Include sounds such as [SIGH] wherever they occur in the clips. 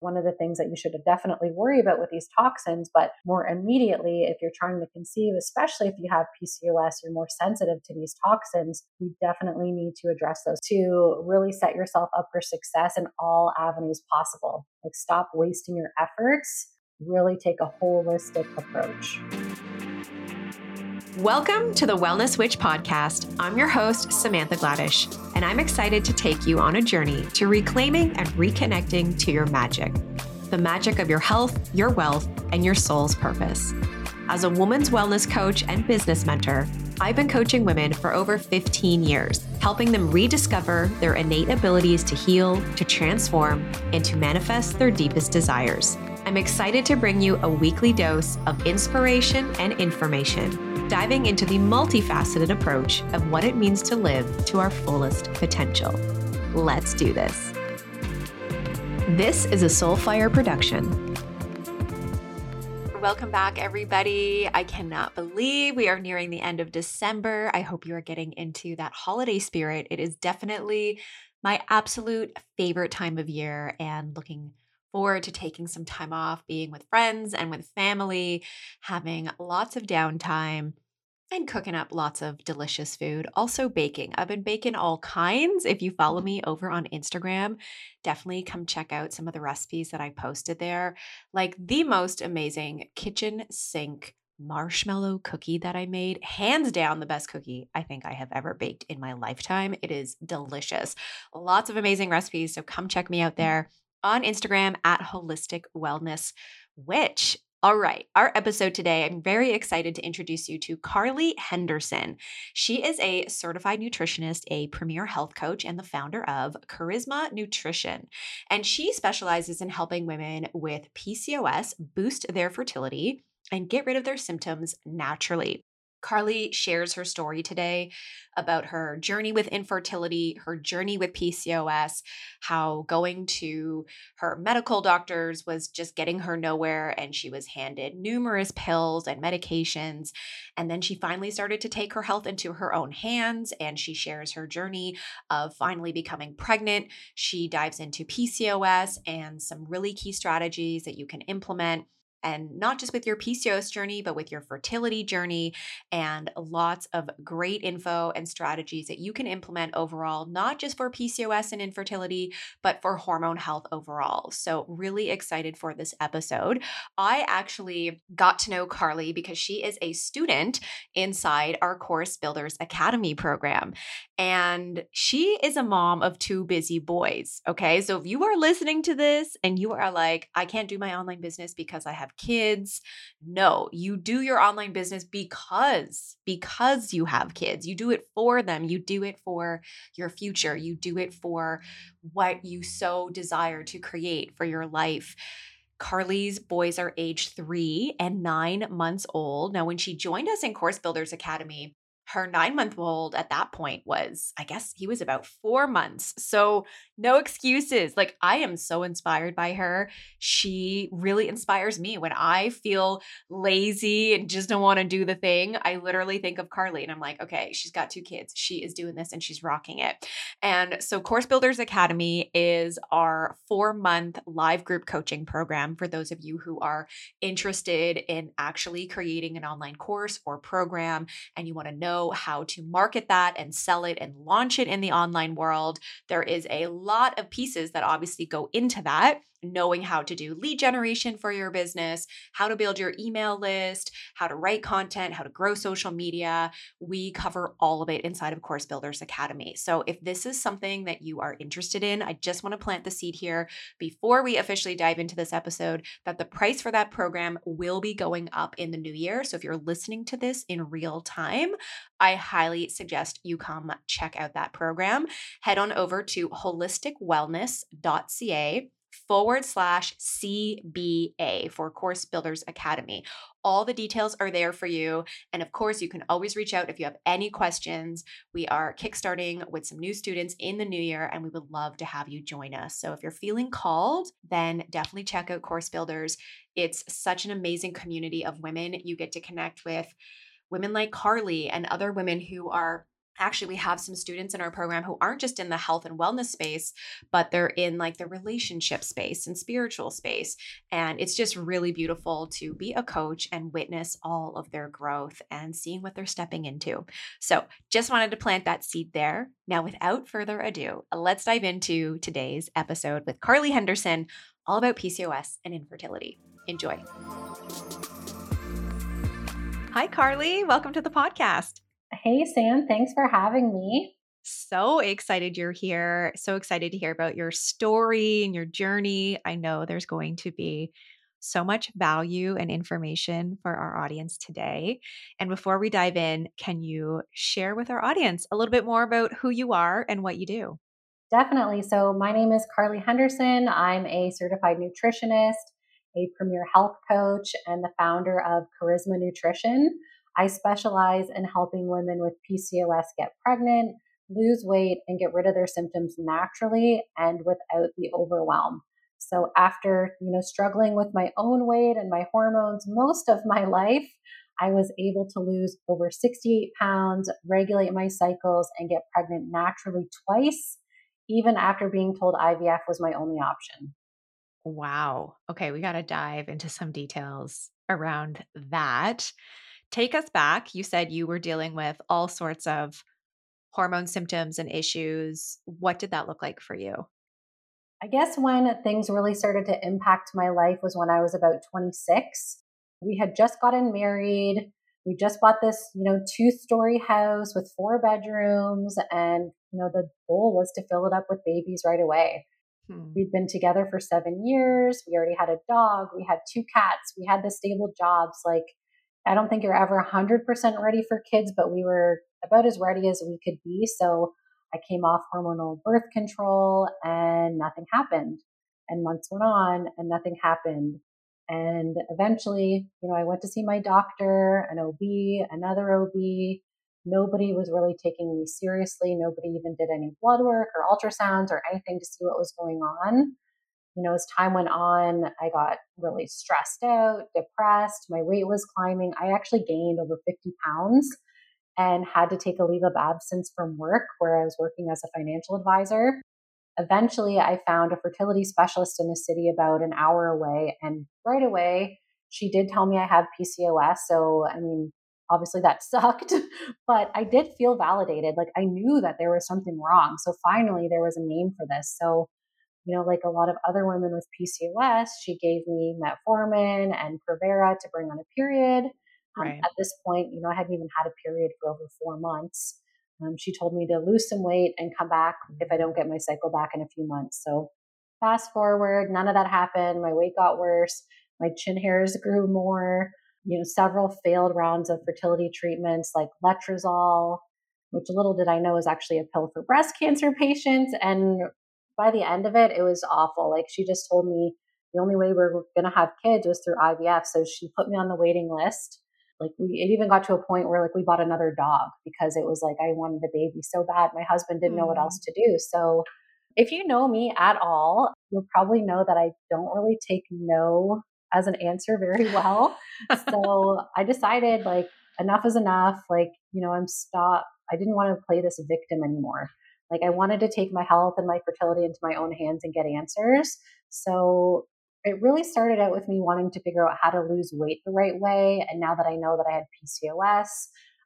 one of the things that you should definitely worry about with these toxins. But more immediately, if you're trying to conceive, especially if you have PCOS, you're more sensitive to these toxins, you definitely need to address those to really set yourself up for success in all avenues possible. Like, stop wasting your efforts, really take a holistic approach. Welcome to the Wellness Witch podcast. I'm your host, Samantha Gladish, and I'm excited to take you on a journey to reclaiming and reconnecting to your magic the magic of your health, your wealth, and your soul's purpose. As a woman's wellness coach and business mentor, I've been coaching women for over 15 years, helping them rediscover their innate abilities to heal, to transform, and to manifest their deepest desires. I'm excited to bring you a weekly dose of inspiration and information, diving into the multifaceted approach of what it means to live to our fullest potential. Let's do this. This is a Soulfire production. Welcome back, everybody. I cannot believe we are nearing the end of December. I hope you are getting into that holiday spirit. It is definitely my absolute favorite time of year and looking forward to taking some time off, being with friends and with family, having lots of downtime, and cooking up lots of delicious food. Also, baking. I've been baking all kinds. If you follow mm-hmm. me over on Instagram, definitely come check out some of the recipes that I posted there. Like the most amazing kitchen sink marshmallow cookie that I made. Hands down, the best cookie I think I have ever baked in my lifetime. It is delicious. Lots of amazing recipes. So come check me out mm-hmm. there on Instagram at Holistic Wellness Witch. All right, our episode today, I'm very excited to introduce you to Karlie Henderson. She is a certified nutritionist, a premier health coach, and the founder of Karisma Nutrition. And she specializes in helping women with PCOS boost their fertility and get rid of their symptoms naturally. Karlie shares her story today about her journey with infertility, her journey with PCOS, how going to her medical doctors was just getting her nowhere, and she was handed numerous pills and medications. And then she finally started to take her health into her own hands, and she shares her journey of finally becoming pregnant. She dives into PCOS and some really key strategies that you can implement and not just with your PCOS journey, but with your fertility journey, and lots of great info and strategies that you can implement overall, not just for PCOS and infertility, but for hormone health overall. So, really excited for this episode. I actually got to know Karlie because she is a student inside our Course Builders Academy program. And she is a mom of two busy boys. Okay. So, if you are listening to this and you are like, I can't do my online business because I have have kids. No, you do your online business because because you have kids. You do it for them. You do it for your future. You do it for what you so desire to create for your life. Karlie's boys are age three and nine months old. Now, when she joined us in Course Builders Academy, her nine month old at that point was, I guess he was about four months. So, no excuses. Like, I am so inspired by her. She really inspires me. When I feel lazy and just don't want to do the thing, I literally think of Karlie and I'm like, okay, she's got two kids. She is doing this and she's rocking it. And so, Course Builders Academy is our four month live group coaching program for those of you who are interested in actually creating an online course or program and you want to know how to market that and sell it and launch it in the online world. There is a lot of pieces that obviously go into that knowing how to do lead generation for your business, how to build your email list, how to write content, how to grow social media. We cover all of it inside of Course Builders Academy. So if this is something that you are interested in, I just want to plant the seed here before we officially dive into this episode that the price for that program will be going up in the new year. So if you're listening to this in real time, I highly suggest you come check out that program. Head on over to holisticwellness.ca forward slash CBA for Course Builders Academy. All the details are there for you. And of course, you can always reach out if you have any questions. We are kickstarting with some new students in the new year, and we would love to have you join us. So if you're feeling called, then definitely check out Course Builders. It's such an amazing community of women you get to connect with, women like Karlie and other women who are actually we have some students in our program who aren't just in the health and wellness space but they're in like the relationship space and spiritual space. And it's just really beautiful to be a coach and witness all of their growth and seeing what they're stepping into. So just wanted to plant that seed there. Now without further ado let's dive into today's episode with karlie henderson all about pcos and infertility. Enjoy. Hi karlie. Welcome to the podcast Hey, Sam. Thanks for having me. So excited you're here. So excited to hear about your story and your journey. I know there's going to be so much value and information for our audience today. And before we dive in, can you share with our audience a little bit more about who you are and what you do? Definitely. So, my name is Karlie Henderson. I'm a certified nutritionist, a premier health coach, and the founder of Karisma Nutrition. I specialize in helping women with PCOS get pregnant, lose weight, and get rid of their symptoms naturally and without the overwhelm. So after, you know, struggling with my own weight and my hormones most of my life, I was able to lose over 68 pounds, regulate my cycles, and get pregnant naturally twice, even after being told IVF was my only option. Wow. Okay, we got to dive into some details around that. Take us back. You said you were dealing with all sorts of hormone symptoms and issues. What did that look like for you? I guess when things really started to impact my life was when I was about 26. We had just gotten married. We just bought this, you know, two-story house with four bedrooms and, you know, the goal was to fill it up with babies right away. Hmm. We'd been together for 7 years. We already had a dog, we had two cats, we had the stable jobs like I don't think you're ever 100% ready for kids, but we were about as ready as we could be. So I came off hormonal birth control and nothing happened. And months went on and nothing happened. And eventually, you know, I went to see my doctor, an OB, another OB. Nobody was really taking me seriously. Nobody even did any blood work or ultrasounds or anything to see what was going on you know, as time went on, I got really stressed out, depressed. My weight was climbing. I actually gained over 50 pounds and had to take a leave of absence from work where I was working as a financial advisor. Eventually, I found a fertility specialist in the city about an hour away. And right away, she did tell me I have PCOS. So, I mean, obviously that [LAUGHS] sucked, but I did feel validated. Like I knew that there was something wrong. So finally, there was a name for this. So you know, like a lot of other women with PCOS, she gave me metformin and Provera to bring on a period. Um, right. At this point, you know, I hadn't even had a period for over four months. Um, she told me to lose some weight and come back if I don't get my cycle back in a few months. So fast forward, none of that happened. My weight got worse. My chin hairs grew more. You know, several failed rounds of fertility treatments like letrozole, which little did I know is actually a pill for breast cancer patients, and by the end of it, it was awful. Like she just told me the only way we are going to have kids was through IVF. So she put me on the waiting list. Like we, it even got to a point where like we bought another dog because it was like I wanted a baby so bad. My husband didn't mm. know what else mm. to do. So if you know me at all, you'll probably know that I don't really take no as an answer very well. so [LAUGHS] I decided like enough is enough. Like, you know, I'm stop. I didn't want to play this victim anymore. Like I wanted to take my health and my fertility into my own hands and get answers. So it really started out with me wanting to figure out how to lose weight the right way. And now that I know that I had PCOS,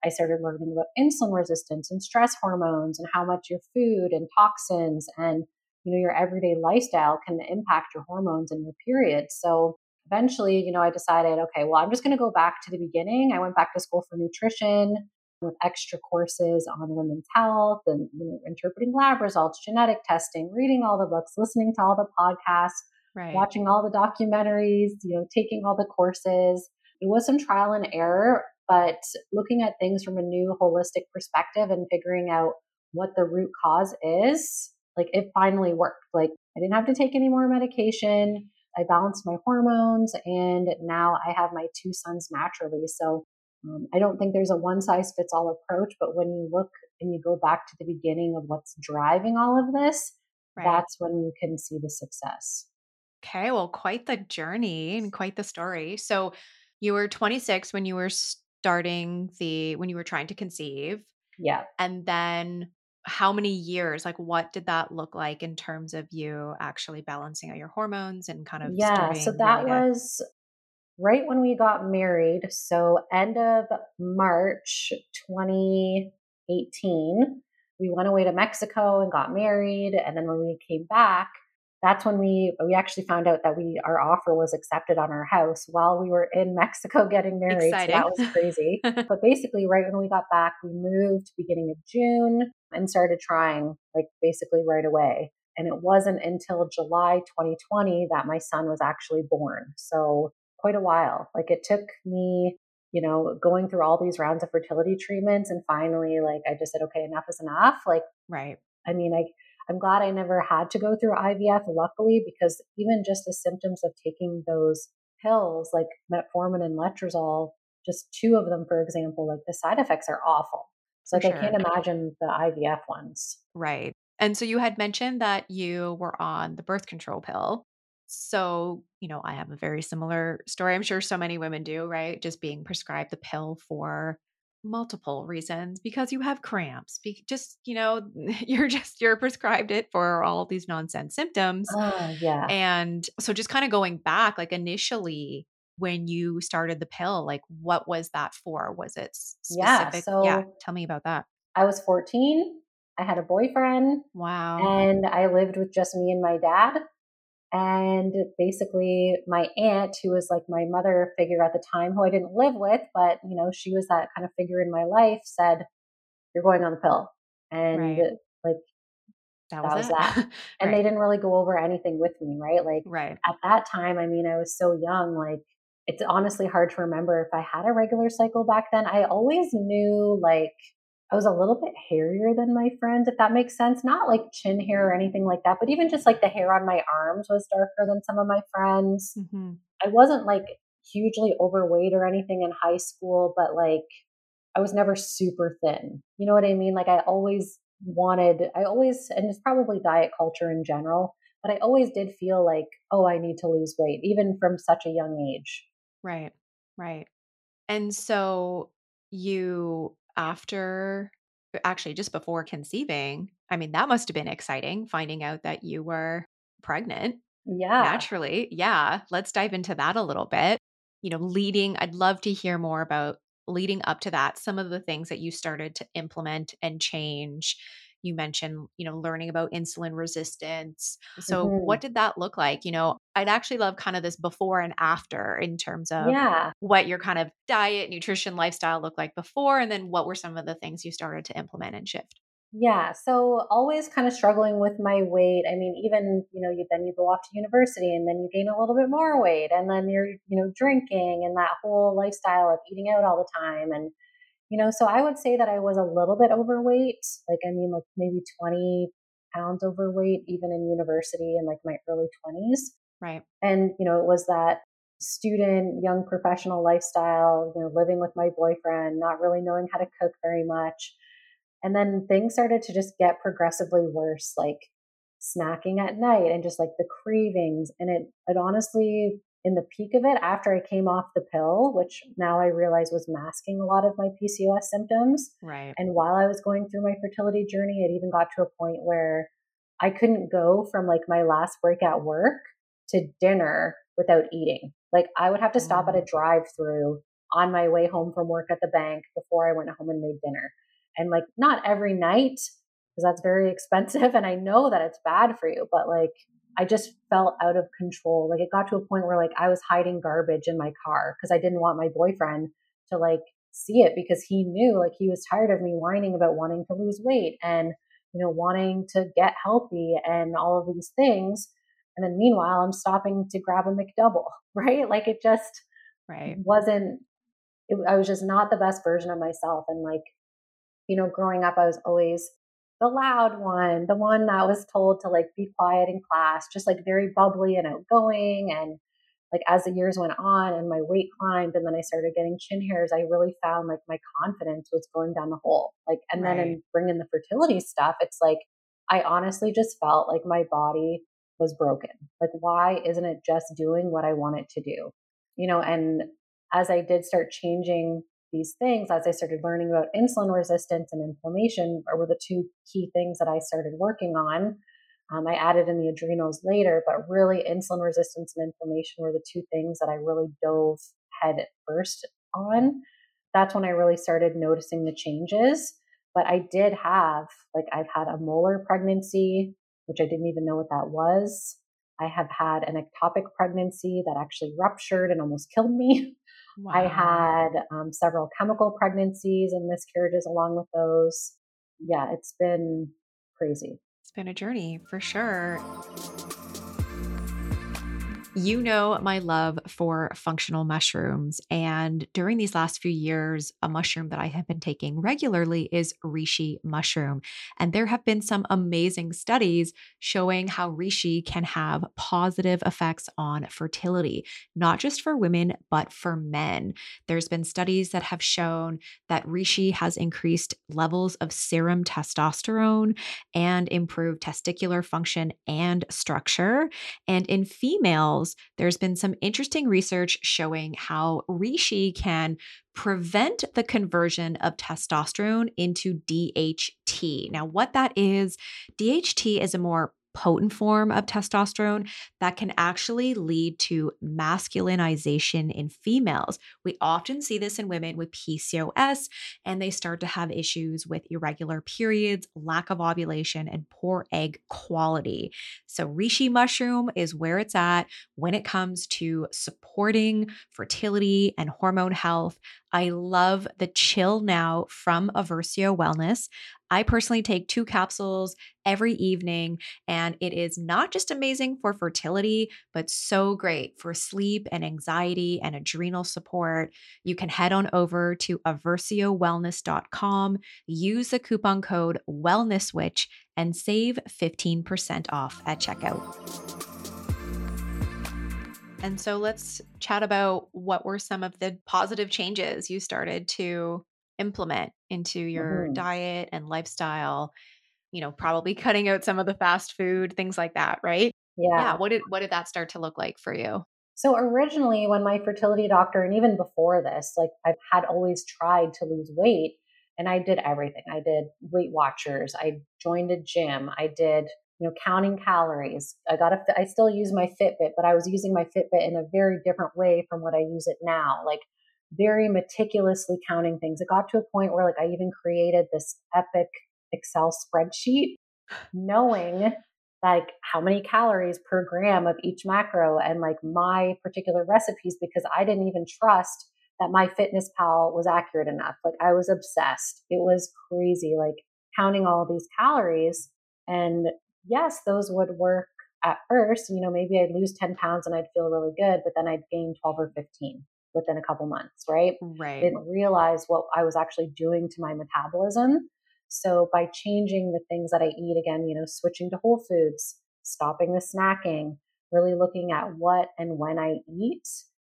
I started learning about insulin resistance and stress hormones and how much your food and toxins and you know your everyday lifestyle can impact your hormones and your period. So eventually, you know, I decided, okay, well, I'm just going to go back to the beginning. I went back to school for nutrition with extra courses on women's health and you know, interpreting lab results, genetic testing, reading all the books, listening to all the podcasts, right. watching all the documentaries, you know, taking all the courses. It was some trial and error, but looking at things from a new holistic perspective and figuring out what the root cause is, like it finally worked. Like I didn't have to take any more medication. I balanced my hormones and now I have my two sons naturally. So um, I don't think there's a one size fits all approach, but when you look and you go back to the beginning of what's driving all of this, right. that's when you can see the success. Okay, well, quite the journey and quite the story. So, you were 26 when you were starting the when you were trying to conceive. Yeah. And then how many years, like what did that look like in terms of you actually balancing out your hormones and kind of Yeah. So that was right when we got married. So end of March 2018, we went away to Mexico and got married. And then when we came back, that's when we we actually found out that we our offer was accepted on our house while we were in Mexico [LAUGHS] getting married. exciting? So that was crazy. [LAUGHS] but basically, right when we got back, we moved beginning of June and started trying like basically right away. And it wasn't until July 2020 that my son was actually born. So quite a while. Like it took me, you know, going through all these rounds of fertility treatments and finally like I just said, okay, enough is enough. Like right. I mean, I I'm glad I never had to go through IVF, luckily, because even just the symptoms of taking those pills like metformin and letrozole, just two of them, for example, like the side effects are awful. So like sure. I can't imagine the IVF ones. Right. And so you had mentioned that you were on the birth control pill. So, you know, I have a very similar story. I'm sure so many women do, right? Just being prescribed the pill for multiple reasons because you have cramps. Be- just, you know, [LAUGHS] you're just you're prescribed it for all these nonsense symptoms. Oh, yeah. And so just kind of going back like initially when you started the pill, like what was that for? Was it Yeah. specific? Yeah, So tell me about that. I was 14. I had a boyfriend Wow. and I lived with just me and my dad. And basically, my aunt, who was like my mother figure at the time, who I didn't live with, but you know, she was that kind of figure in my life, said, You're going on the pill. And Right. like That that was it. that. [LAUGHS] And they didn't really go over anything with me, right? Like Right. at that time, I mean, I was so young, like it's honestly hard to remember if I had a regular cycle back then. I always knew like I was a little bit hairier than my friends, if that makes sense. Not like chin hair or anything like that, but even just like the hair on my arms was darker than some of my friends. hmm I wasn't like hugely overweight or anything in high school, but like I was never super thin. You know what I mean? Like I always wanted, I always, and it's probably diet culture in general, but I always did feel like, oh, I need to lose weight, even from such a young age. Right. Right. And so you, after uh, actually just before conceiving, I mean, that must have been exciting finding out that you were pregnant Yeah. naturally. Yeah. Let's dive into that a little bit. You know, leading, I'd love to hear more about leading up to that, some of the things that you started to implement and change. You mentioned, you know, learning about insulin resistance. So, hmm what did that look like? You know, I'd actually love kind of this before and after in terms of Yeah. what your kind of diet, nutrition, lifestyle looked like before, and then what were some of the things you started to implement and shift? Yeah, so always kind of struggling with my weight. I mean, even, you know, you then you go off to university and then you gain a little bit more weight and then you're, you know, drinking and that whole lifestyle of eating out all the time and you know, so I would say that I was a little bit overweight, like I mean like maybe 20 pounds overweight even in university in like my early 20s. Right. And you know, it was that student young professional lifestyle, you know, living with my boyfriend, not really knowing how to cook very much and then things started to just get progressively worse, like snacking at night and just like the cravings. And it, it honestly, in the peak of it, after I came off the pill, which now I realize was masking a lot of my PCOS symptoms. Right. And while I was going through my fertility journey, it even got to a point where I couldn't go from like my last break at work to dinner without eating. Like I would have to stop at a Mm, drive through on my way home from work at the bank before I went home and made dinner and like not every night because that's very [LAUGHS] expensive and I know that it's bad for you, but like I just felt out of control. Like it got to a point where like I was hiding garbage in my car because I didn't want my boyfriend to like see it because he knew like he was tired of me whining about wanting to lose weight and you know wanting to get healthy and all of these things. And then meanwhile, I'm stopping to grab a McDouble, [LAUGHS] right? Like it just right. wasn't it, I was just not the best version of myself and like you know, growing up, I was always the loud one, the one that was told to like be quiet in class, just like very bubbly and outgoing. And like as the years went on and my weight climbed and then I started getting chin hairs, I really found like my confidence was going down the hole. Like, and then in bringing the fertility stuff, it's like I honestly just felt like my body was broken. Like, why isn't it just doing what I want it to do? You know, and as I did start changing these things, as I started learning about insulin resistance and inflammation, were the two key things that I started working on. Um, I added in the adrenals later, but really insulin resistance and inflammation were the two things that I really dove head first on. That's when I really started noticing the changes. But I did have, like, I've had a molar pregnancy, which I didn't even know what that was. I have had an ectopic pregnancy that actually ruptured and almost killed me. [LAUGHS] Wow. I had um, several chemical pregnancies and miscarriages along with those. Yeah, it's been crazy. It's been a journey for sure. You know my love for functional mushrooms. And during these last few years, a mushroom that I have been taking regularly is reishi mushroom. And there have been some amazing studies showing how reishi can have positive effects on fertility, not just for women, but for men. There's been studies that have shown that reishi has increased levels of serum testosterone and improved testicular function and structure. And in females, there's been some interesting research showing how reishi can prevent the conversion of testosterone into DHT. Now, what that is, DHT is a more potent form of testosterone that can actually lead to masculinization in females. We often see this in women with PCOS, and they start to have issues with irregular periods, lack of ovulation, and poor egg quality. So, reishi mushroom is where it's at when it comes to supporting fertility and hormone health. I love the chill now from Eversio Wellness. I personally take two capsules every evening, and it is not just amazing for fertility, but so great for sleep and anxiety and adrenal support. You can head on over to eversiowellness.com, use the coupon code WellnessWitch, and save 15% off at checkout. And so let's chat about what were some of the positive changes you started to implement into your mm-hmm. diet and lifestyle. You know, probably [LAUGHS] cutting out some of the fast food, things like that, right? Yeah. Yeah. What did what did that start to look like for you? So originally when my fertility doctor and even before this, like I had always tried to lose weight and I did everything. I did Weight Watchers, I joined a gym, I did you know, counting calories. I got a, I still use my Fitbit, but I was using my Fitbit in a very different way from what I use it now. Like very meticulously counting things. It got to a point where like I even created this epic Excel spreadsheet knowing like how many calories per gram of each macro and like my particular recipes because I didn't even trust that my fitness pal was accurate enough. Like I was obsessed. It was crazy, like counting all these calories. And yes, those would work at first. You know, maybe I'd lose 10 pounds and I'd feel really good, but then I'd gain 12 or 15 within a couple months, right? Right. Didn't realize what I was actually doing to my metabolism. So by changing the things that I eat again, you know, switching to whole foods, stopping the snacking, really looking at what and when I eat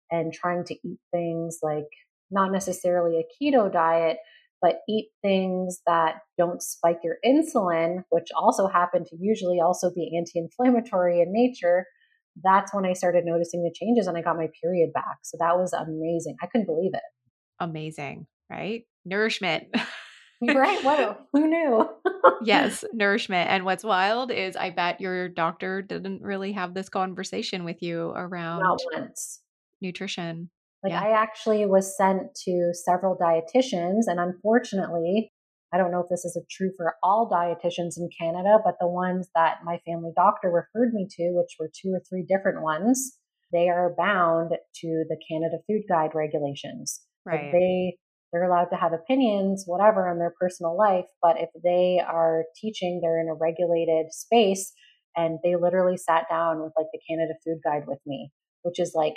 and trying to eat things like not necessarily a keto diet, but eat things that don't spike your insulin, which also happen to usually also be anti inflammatory in nature, that's when I started noticing the changes and I got my period back. So that was amazing. I couldn't believe it. Amazing, right? Nourishment. right? What? Who knew? [LAUGHS] [LAUGHS] yes, nourishment. And what's wild is I bet your doctor didn't really have this conversation with you around nutrition. Like yeah. I actually was sent to several dietitians, and unfortunately, I don't know if this is true for all dietitians in Canada, but the ones that my family doctor referred me to, which were two or three different ones, they are bound to the Canada Food Guide regulations. Right. Like they they're allowed to have opinions, whatever, on their personal life, but if they are teaching, they're in a regulated space, and they literally sat down with like the Canada Food Guide with me, which is like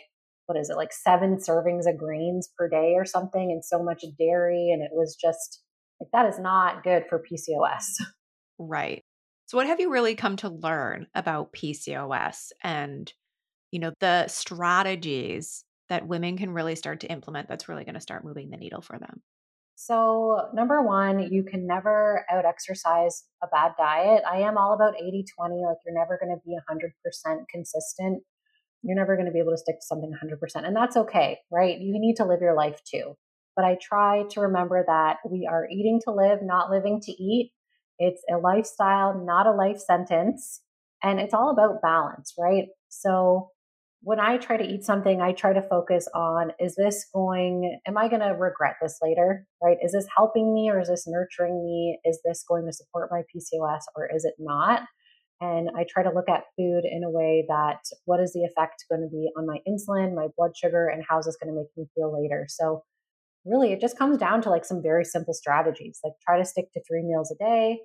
what is it like seven servings of grains per day or something and so much dairy and it was just like that is not good for PCOS. Right. So what have you really come to learn about PCOS and you know the strategies that women can really start to implement that's really going to start moving the needle for them? So, number one, you can never out exercise a bad diet. I am all about 80 20. Like, you're never going to be 100% consistent you're never going to be able to stick to something 100%. And that's okay, right? You need to live your life too. but I try to remember that we are eating to live, not living to eat. It's a lifestyle, not a life sentence. And it's all about balance, right? So when I try to eat something, I try to focus on is this going, am I going to regret this later? Right? Is this helping me or is this nurturing me? Is this going to support my PCOS or is it not? And I try to look at food in a way that what is the effect going to be on my insulin, my blood sugar, and how's this going to make me feel later? So, really, it just comes down to like some very simple strategies like try to stick to three meals a day,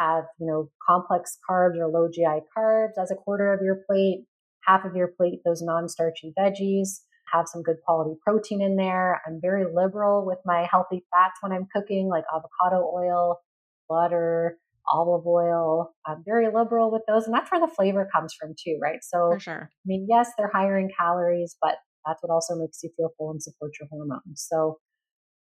have, you know, complex carbs or low GI carbs as a quarter of your plate, half of your plate, those non starchy veggies, have some good quality protein in there. I'm very liberal with my healthy fats when I'm cooking, like avocado oil, butter, olive oil. I'm very liberal with those. And that's where the flavor comes from too, right? So, For sure. I mean, yes, they're higher in calories, but that's what also makes you feel full and supports your hormones. So,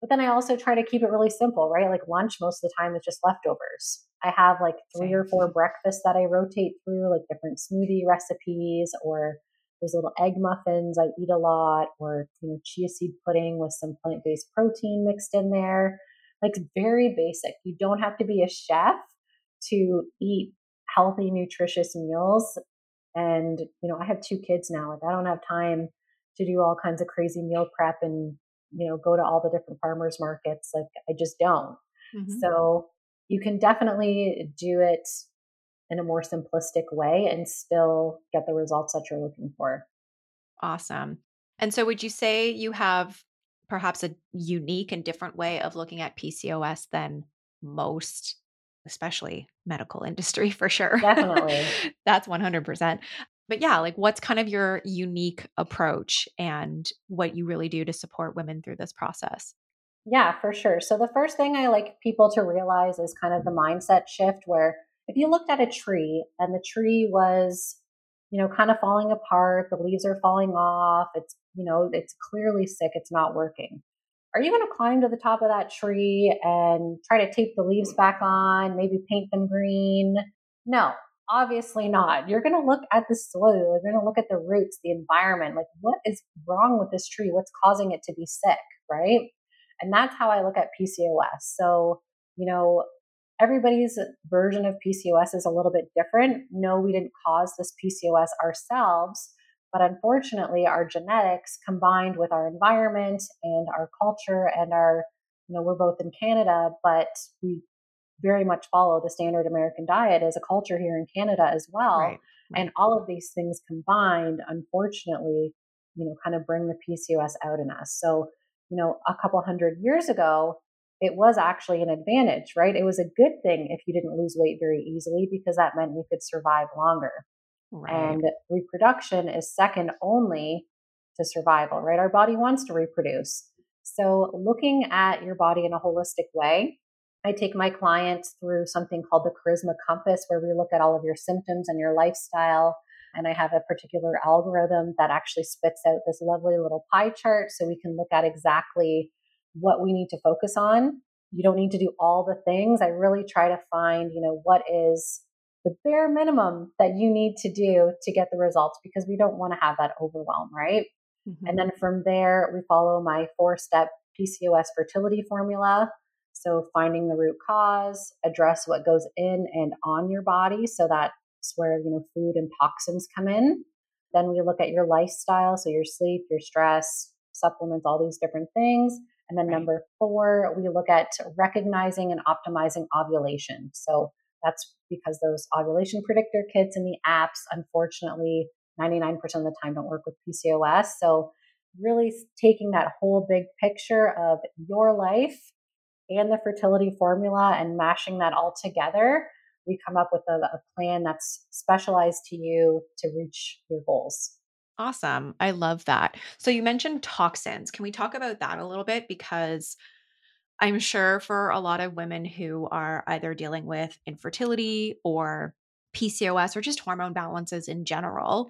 but then I also try to keep it really simple, right? Like lunch most of the time is just leftovers. I have like three Same. or four breakfasts that I rotate through, like different smoothie recipes or those little egg muffins I eat a lot, or you know, chia seed pudding with some plant-based protein mixed in there. Like very basic. You don't have to be a chef to eat healthy, nutritious meals. And, you know, I have two kids now. Like, I don't have time to do all kinds of crazy meal prep and, you know, go to all the different farmers markets. Like, I just don't. Mm-hmm. So, you can definitely do it in a more simplistic way and still get the results that you're looking for. Awesome. And so, would you say you have perhaps a unique and different way of looking at PCOS than most especially medical industry [LAUGHS] for sure. Definitely. That's 100%. But yeah, like what's kind of your unique approach and what you really do to support women through this process? Yeah, for sure. So the first thing I like people to realize is kind of the mindset shift where if you looked at a tree and the tree was, you know, kind of falling apart, the leaves are falling off, it's, you know, it's clearly sick, it's not working are you going to climb to the top of that tree and try to tape the leaves back on, maybe paint them green? No, obviously not. You're going to look at the soil, you're going to look at the roots, the environment. Like, what is wrong with this tree? What's causing it to be sick, right? And that's how I look at PCOS. So, you know, everybody's version of PCOS is a little bit different. No, we didn't cause this PCOS ourselves but unfortunately, our genetics combined with our environment and our culture and our, you know, we're both in Canada, but we very much follow the standard American diet as a culture here in Canada as well. Right. And all of these things combined, unfortunately, you know, kind of bring the PCOS out in us. So, you know, a couple hundred years ago, it was actually an advantage, right? It was a good thing if you didn't lose weight very easily because that meant you could survive longer. Right. And reproduction is second only to survival, right? Our body wants to reproduce. So, looking at your body in a holistic way, I take my clients through something called the Karisma Compass, where we look at all of your symptoms and your lifestyle. And I have a particular algorithm that actually spits out this lovely little pie chart so we can look at exactly what we need to focus on. You don't need to do all the things. I really try to find, you know, what is the bare minimum that you need to do to get the results because we don't want to have that overwhelm, right? Mm-hmm. And then from there, we follow my four step PCOS fertility formula. So, finding the root cause, address what goes in and on your body. So, that's where, you know, food and toxins come in. Then we look at your lifestyle. So, your sleep, your stress, supplements, all these different things. And then right. number four, we look at recognizing and optimizing ovulation. So, that's because those ovulation predictor kits and the apps, unfortunately, 99% of the time don't work with PCOS. So, really taking that whole big picture of your life and the fertility formula and mashing that all together, we come up with a, a plan that's specialized to you to reach your goals. Awesome. I love that. So, you mentioned toxins. Can we talk about that a little bit? Because I'm sure for a lot of women who are either dealing with infertility or PCOS or just hormone balances in general,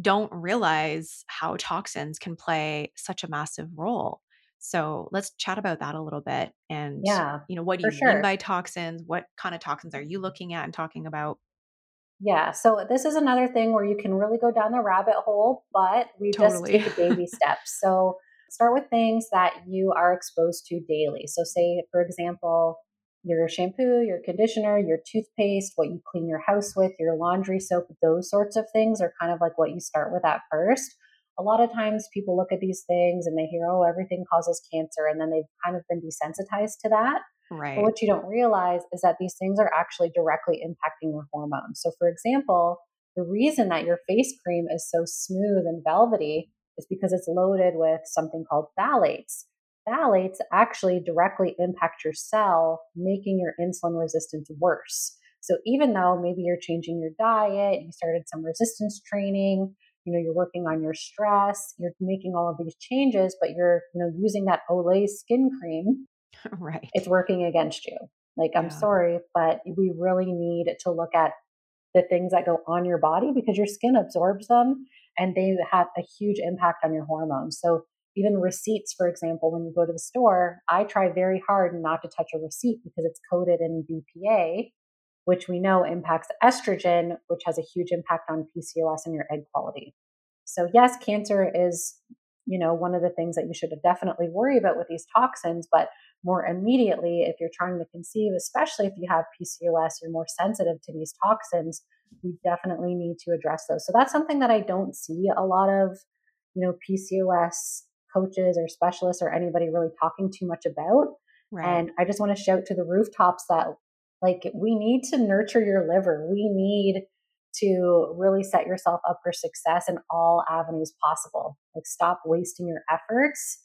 don't realize how toxins can play such a massive role. So let's chat about that a little bit. And, yeah, you know, what do you sure. mean by toxins? What kind of toxins are you looking at and talking about? Yeah. So this is another thing where you can really go down the rabbit hole, but we totally. just take [LAUGHS] baby steps. So start with things that you are exposed to daily. So, say, for example, your shampoo, your conditioner, your toothpaste, what you clean your house with, your laundry soap, those sorts of things are kind of like what you start with at first. A lot of times people look at these things and they hear, oh, everything causes cancer, and then they've kind of been desensitized to that. Right. But what you don't realize is that these things are actually directly impacting your hormones. So, for example, the reason that your face cream is so smooth and velvety is because it's loaded with something called phthalates. Phthalates actually directly impact your cell, making your insulin resistance worse. So even though maybe you're changing your diet, you started some resistance training, you know, you're working on your stress, you're making all of these changes, but you're, you know, using that Olay skin cream, [LAUGHS] right. It's working against you. Like, I'm sorry, but we really need to look at the things that go on your body because your skin absorbs them and they have a huge impact on your hormones. So even receipts, for example, when you go to the store, I try very hard not to touch a receipt because it's coated in BPA, which we know impacts estrogen, which has a huge impact on PCOS and your egg quality. So yes, cancer is, you know, one of the things that you should definitely worry about with these toxins, but more immediately if you're trying to conceive, especially if you have PCOS, you're more sensitive to these toxins, we definitely need to address those. So that's something that I don't see a lot of, you know, PCOS coaches or specialists or anybody really talking too much about. Right. And I just want to shout to the rooftops that like we need to nurture your liver. We need to really set yourself up for success in all avenues possible. Like stop wasting your efforts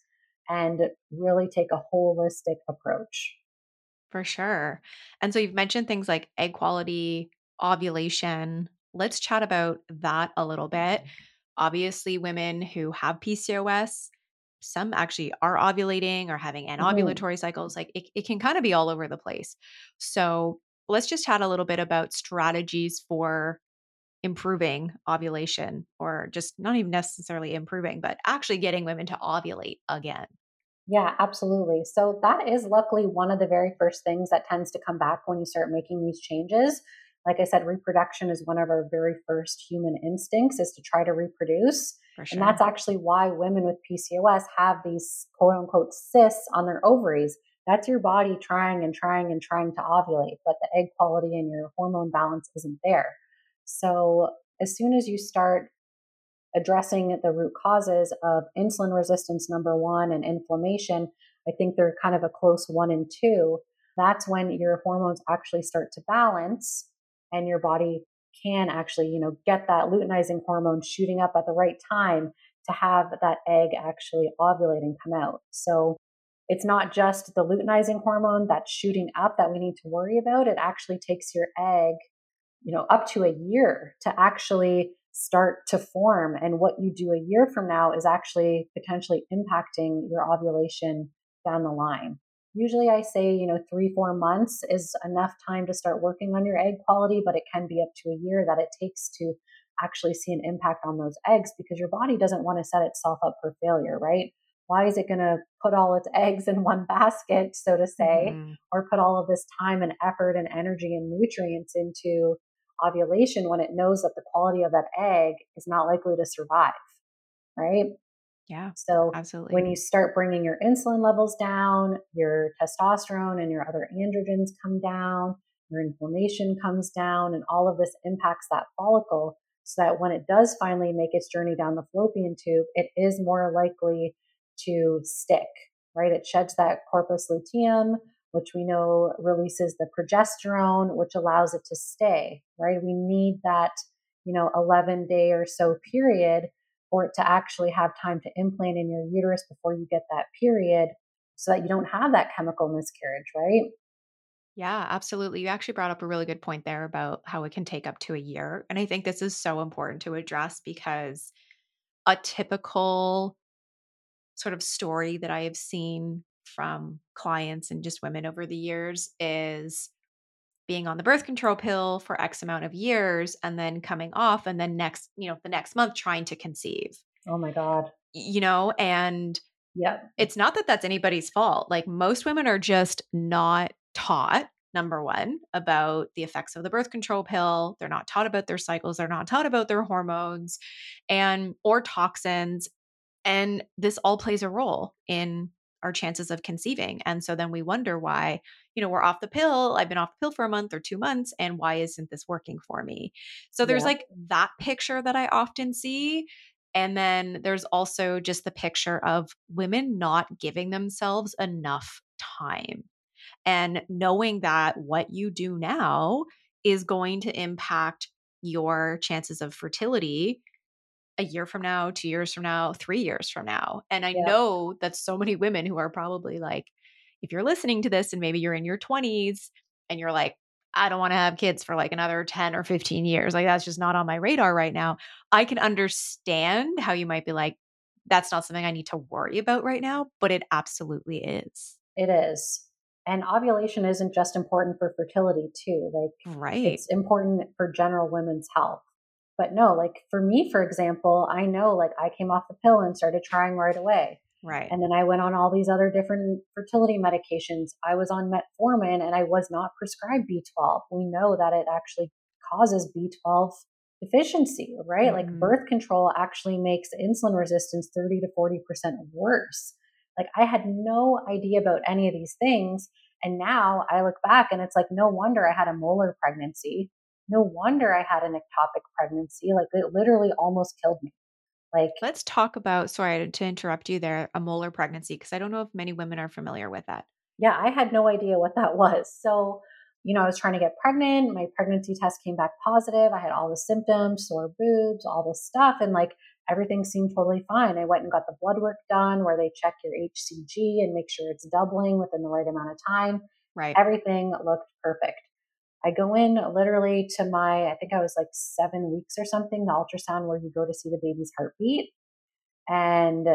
and really take a holistic approach. For sure. And so you've mentioned things like egg quality, ovulation. Let's chat about that a little bit. Mm-hmm. Obviously, women who have PCOS, some actually are ovulating or having anovulatory cycles. Like it, it can kind of be all over the place. So let's just chat a little bit about strategies for improving ovulation or just not even necessarily improving, but actually getting women to ovulate again. Yeah, absolutely. So that is luckily one of the very first things that tends to come back when you start making these changes. Like I said, reproduction is one of our very first human instincts is to try to reproduce. For And that's actually why women with PCOS have these quote unquote cysts on their ovaries. That's your body trying and trying and trying to ovulate, but the egg quality and your hormone balance isn't there. So as soon as you start addressing the root causes of insulin resistance, number one, and inflammation, I think they're kind of a close one and two. That's when your hormones actually start to balance and your body can actually, you know, get that luteinizing hormone shooting up at the right time to have that egg actually ovulate and come out. So it's not just the luteinizing hormone that's shooting up that we need to worry about. It actually takes your egg you know up to a year to actually start to form and what you do a year from now is actually potentially impacting your ovulation down the line usually i say you know three four months is enough time to start working on your egg quality but it can be up to a year that it takes to actually see an impact on those eggs because your body doesn't want to set itself up for failure right why is it going to put all its [LAUGHS] eggs in one basket so to say Mhm. or put all of this time and effort and energy and nutrients into ovulation when it knows that the quality of that egg is not likely to survive, right? Yeah, So absolutely. when you start bringing your insulin levels down, your testosterone and your other androgens come down, your inflammation comes down, and all of this impacts that follicle so that when it does finally make its journey down the fallopian tube, it is more likely to stick, right? It sheds that corpus luteum, which we know releases the progesterone, which allows it to stay, right? We need that, you know, 11 day or so period for it to actually have time to implant in your uterus before you get that period so that you don't have that chemical miscarriage, right? Yeah, absolutely. You actually brought up a really good point there about how it can take up to a year. And I think this is so important to address because a typical sort of story that I have seen from clients and just women over the years is being on the birth control pill for X amount of years and then coming off and then next, you know, the next month trying to conceive, Oh my God. you know, and yeah, it's not that that's anybody's fault. Like most women are just not taught, number one, about the effects of the birth control pill. They're not taught about their cycles. They're not taught about their hormones and or toxins. And this all plays a role in our chances of conceiving. And so then we wonder why, you know, we're off the pill. I've been off the pill for a month or two months. And why isn't this working for me? So there's yeah. like that picture that I often see. And then there's also just the picture of women not giving themselves enough time and knowing that what you do now is going to impact your chances of fertility a year from now, two years from now, three years from now. And I yeah. know that so many women who are probably like, if you're listening to this and maybe you're in your 20s and you're like, I don't want to have kids for like another 10 or 15 years. Like that's just not on my radar right now. I can understand how you might be like, that's not something I need to worry about right now, but it absolutely is. It is. And ovulation isn't just important for fertility too. Like right. it's important for general women's health. But no, like for me, for example, I know like I came off the pill and started trying right away. Right. And then I went on all these other different fertility medications. I was on metformin and I was not prescribed B12. We know that it actually causes B12 deficiency, right? Mm-hmm. Like birth control actually makes insulin resistance 30 to 40% worse. Like I had no idea about any of these things. And now I look back and it's like, no wonder I had a molar pregnancy no wonder I had an ectopic pregnancy. Like it literally almost killed me. Like, let's talk about, sorry to interrupt you there, a molar pregnancy, because I don't know if many women are familiar with that. Yeah, I had no idea what that [LAUGHS] was. So, you know, I was trying to get pregnant. My pregnancy test came back positive. I had all the symptoms, sore boobs, all this stuff. And like everything seemed totally fine. I went and got the blood work done where they check your HCG and make sure it's doubling within the right amount of time. Right. Everything looked perfect. I go in literally to my, I think I was like seven weeks or something, the ultrasound where you go to see the baby's heartbeat. And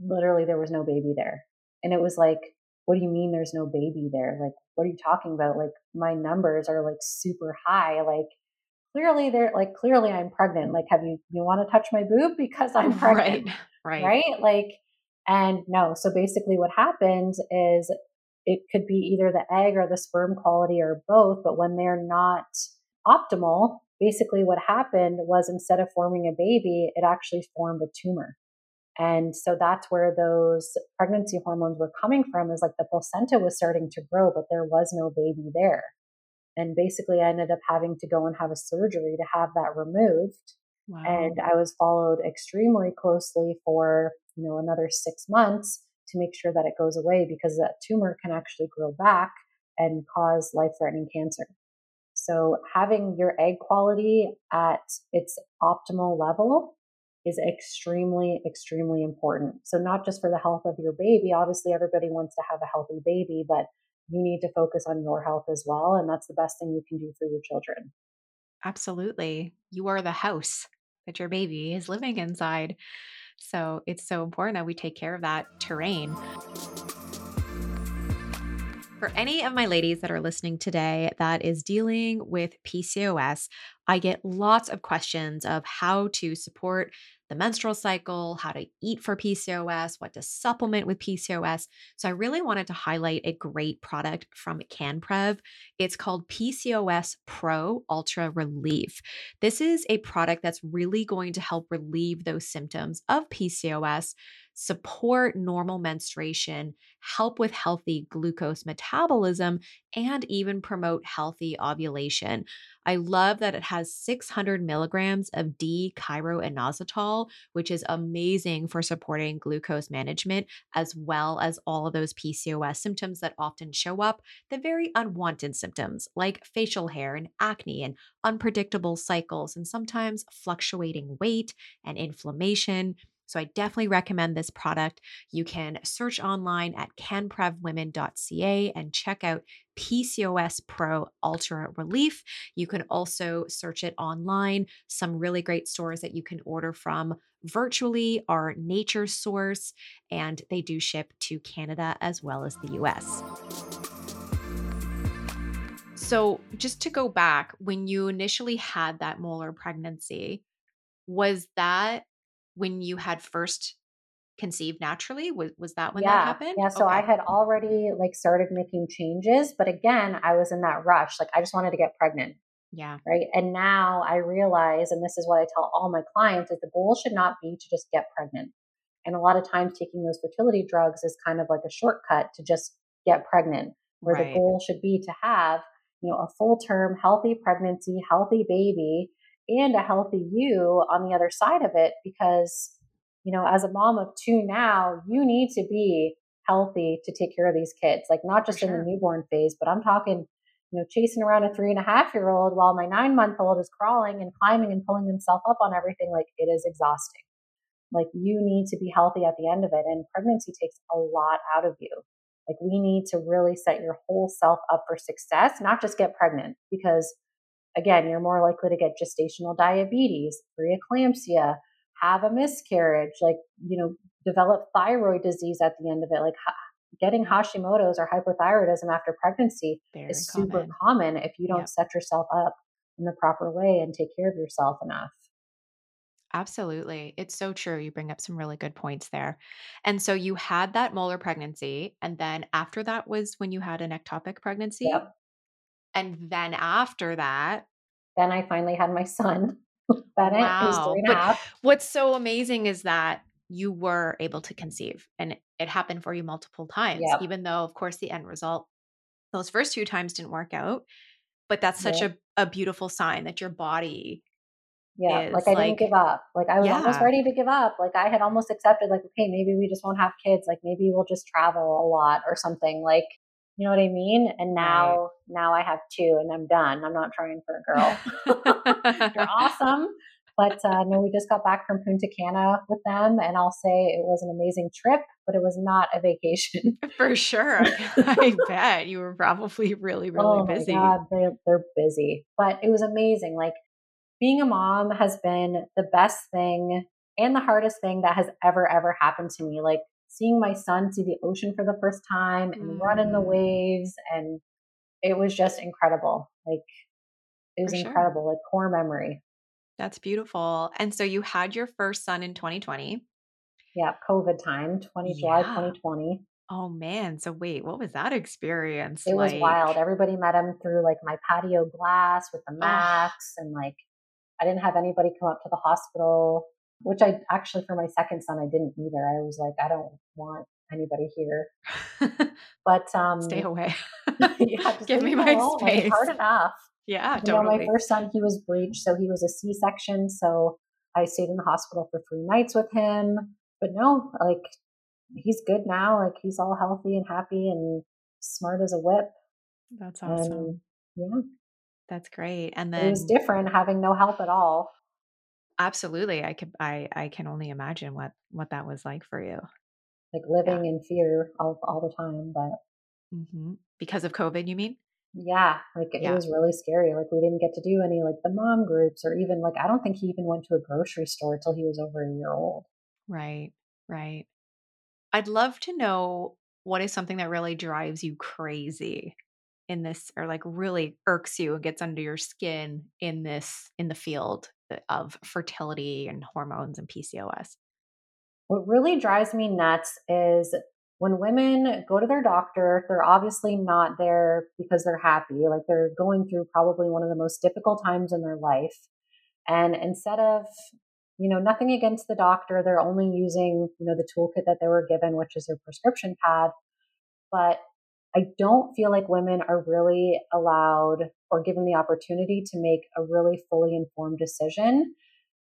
literally there was no baby there. And it was like, what do you mean there's no baby there? Like, what are you talking about? Like, my numbers are like super high. Like, clearly they're like, clearly I'm pregnant. Like, have you, you want to touch my boob [LAUGHS] because I'm pregnant? Right. Right. Right. Like, and no. So basically what happened is it could be either the egg or the sperm quality or both, but when they're not optimal, basically what happened was instead of forming a baby, it actually formed a tumor. And so that's where those pregnancy hormones were coming from is like the placenta was starting to grow, but there was no baby there. And basically, I ended up having to go and have a surgery to have that removed. Wow. And I was followed extremely closely for, you know, another six months to make sure that it goes away because that tumor can actually grow back and cause life threatening cancer. So, having your egg quality at its optimal level is extremely, extremely important. So, not just for the health of your baby, obviously, everybody wants to have a healthy baby, but you need to focus on your health as well. And that's the best thing you can do for your children. Absolutely. You are the house that your baby is living inside. So it's so important that we take care of that terrain. For any of my ladies that are listening today that is dealing with PCOS, I get lots of questions of how to support the menstrual cycle, how to eat for PCOS, what to supplement with PCOS. So I really wanted to highlight a great product from CanPrev. It's called PCOS Pro Ultra Relief. This is a product that's really going to help relieve those symptoms of PCOS support normal menstruation, help with healthy glucose metabolism, and even promote healthy ovulation. I love that it has 600 milligrams of D-chiroinositol, which is amazing for supporting glucose management, as well as all of those PCOS symptoms that often show up, the very unwanted symptoms like facial hair and acne and unpredictable cycles, and sometimes fluctuating weight and inflammation. So I definitely recommend this product. You can search online at canprevwomen.ca and check out PCOS Pro Ultra Relief. You can also search it online. Some really great stores that you can order from virtually are Nature Source, and they do ship to Canada as well as the US. So, just to go back, when you initially had that molar pregnancy, was that when you had first conceived naturally? Was was that when yeah, that happened? yeah so okay. i had already like started making changes but again i was in that rush like i just wanted to get pregnant yeah. right? And now i realize and this is what i tell all my clients is the goal should not be to just get pregnant. And a lot of times taking those fertility drugs is kind of like a shortcut to just get pregnant, where right. the goal should be to have, you know, a full term healthy pregnancy, healthy baby, and a healthy you on the other side of it. Because, you know, as a mom of two now, you need to be healthy to take care of these kids, like not just sure. in the newborn phase, but I'm talking, you know, chasing around a three and a half year old while my nine month old is crawling and climbing and pulling himself up on everything. Like it is exhausting. Like you need to be healthy at the end of it. And pregnancy takes a lot out of you. Like we need to really set your whole self up for success, not just get pregnant, because again, you're more likely to get gestational diabetes, preeclampsia, have a miscarriage, like, you know, develop thyroid disease at the end of it. Like getting Hashimoto's or hypothyroidism after pregnancy Very is common. super common if you don't yep. set yourself up in the proper way and take care of yourself enough. Absolutely. It's so true. You bring up some really good points there. And so you had that molar pregnancy. And then after that was when you had an ectopic pregnancy. Yep. And then after that, then I finally had my son. [LAUGHS] Bennett, wow. three and a half. What's so amazing is that you were able to conceive and it happened for you multiple times, yep. even though, of course, the end result, those first few times didn't work out. But that's such a, a beautiful sign that your body yeah, like I like, didn't give up. Like I was yeah. almost ready to give up. Like I had almost accepted, like, okay, maybe we just won't have kids. Like maybe we'll just travel a lot or something. Like, you know what I mean? And now, right. now I have two, and I'm done. I'm not trying for a girl. [LAUGHS] You're awesome, but uh, no, we just got back from Punta Cana with them, and I'll say it was an amazing trip, but it was not a vacation. [LAUGHS] For sure, [LAUGHS] I bet you were probably really, really oh busy. God, they, they're busy, but it was amazing. Like being a mom has been the best thing and the hardest thing that has ever, ever happened to me. Like seeing my son see the ocean for the first time and mm. run in the waves. And it was just incredible. Like it was incredible, like core memory. That's beautiful. And so you had your first son in 2020. Yeah, COVID time, 20 July 2020. Oh man. So wait, what was that experience? It like? was wild. Everybody met him through like my patio glass with the masks and like I didn't have anybody come up to the hospital, which I actually, for my second son, I didn't either. I was like, I don't want anybody here. [LAUGHS] but um, stay away. [LAUGHS] yeah, [LAUGHS] give me my alone. space. Like, hard enough. Yeah, you totally. Know, my first son, he was breech, so he was a C-section. So I stayed in the hospital for three nights with him. But no, like he's good now. Like he's all healthy and happy and smart as a whip. That's awesome. And, yeah. That's great. And then it was different having no help at all. Absolutely. I could I I can only imagine what what that was like for you. Like living yeah. in fear all all the time, but mm-hmm. because of COVID, you mean? Yeah, like it yeah. was really scary. Like we didn't get to do any like the mom groups or even like I don't think he even went to a grocery store till he was over a year old. Right. Right. I'd love to know what is something that really drives you crazy in this or like really irks you and gets under your skin in this in the field of fertility and hormones and PCOS? What really drives me nuts is when women go to their doctor, they're obviously not there because they're happy. Like they're going through probably one of the most difficult times in their life. And instead of, you know, nothing against the doctor, they're only using, you know, the toolkit that they were given, which is their prescription pad. But I don't feel like women are really allowed or given the opportunity to make a really fully informed decision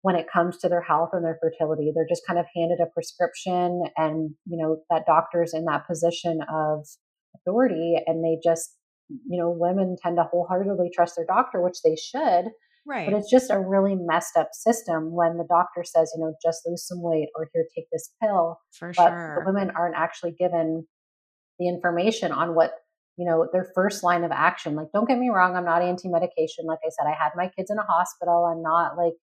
when it comes to their health and their fertility. They're just kind of handed a prescription and, you know, that doctor's in that position of authority and they just, you know, women tend to wholeheartedly trust their doctor, which they should. Right. But it's just a really messed up system when the doctor says, you know, just lose some weight or here, take this pill. For but sure. The women aren't actually given the information on what you know their first line of action. Like don't get me wrong i'm not anti medication like i said i had my kids in a hospital. I'm not like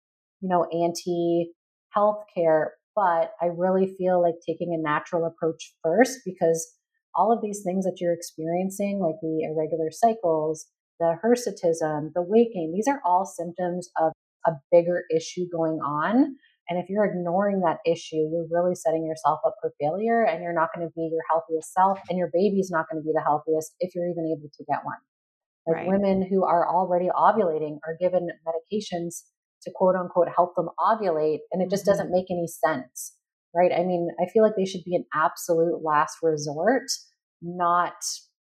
you know anti healthcare but i really feel like taking a natural approach first because all of these things that you're experiencing like the irregular cycles the hirsutism the weight gain these are all symptoms of a bigger issue going on and if you're ignoring that issue, you're really setting yourself up for failure and you're not going to be your healthiest self and your baby's not going to be the healthiest if you're even able to get one. Like right. women who are already ovulating are given medications to quote unquote help them ovulate and it just mm-hmm. doesn't make any sense. right? I mean, I feel like they should be an absolute last resort, not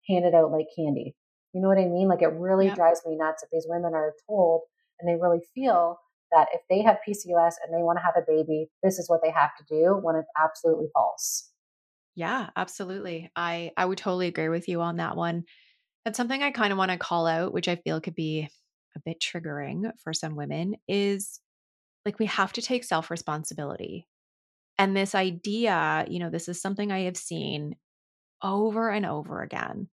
handed out like candy. You know what I mean? Like it really drives me nuts if these women are told and they really feel that if they have PCOS and they want to have a baby, this is what they have to do when it's absolutely false. Yeah, absolutely. I I would totally agree with you on that one. And something I kind of want to call out, which I feel could be a bit triggering for some women, is like we have to take self responsibility. And this idea, you know, this is something I have seen over and over again.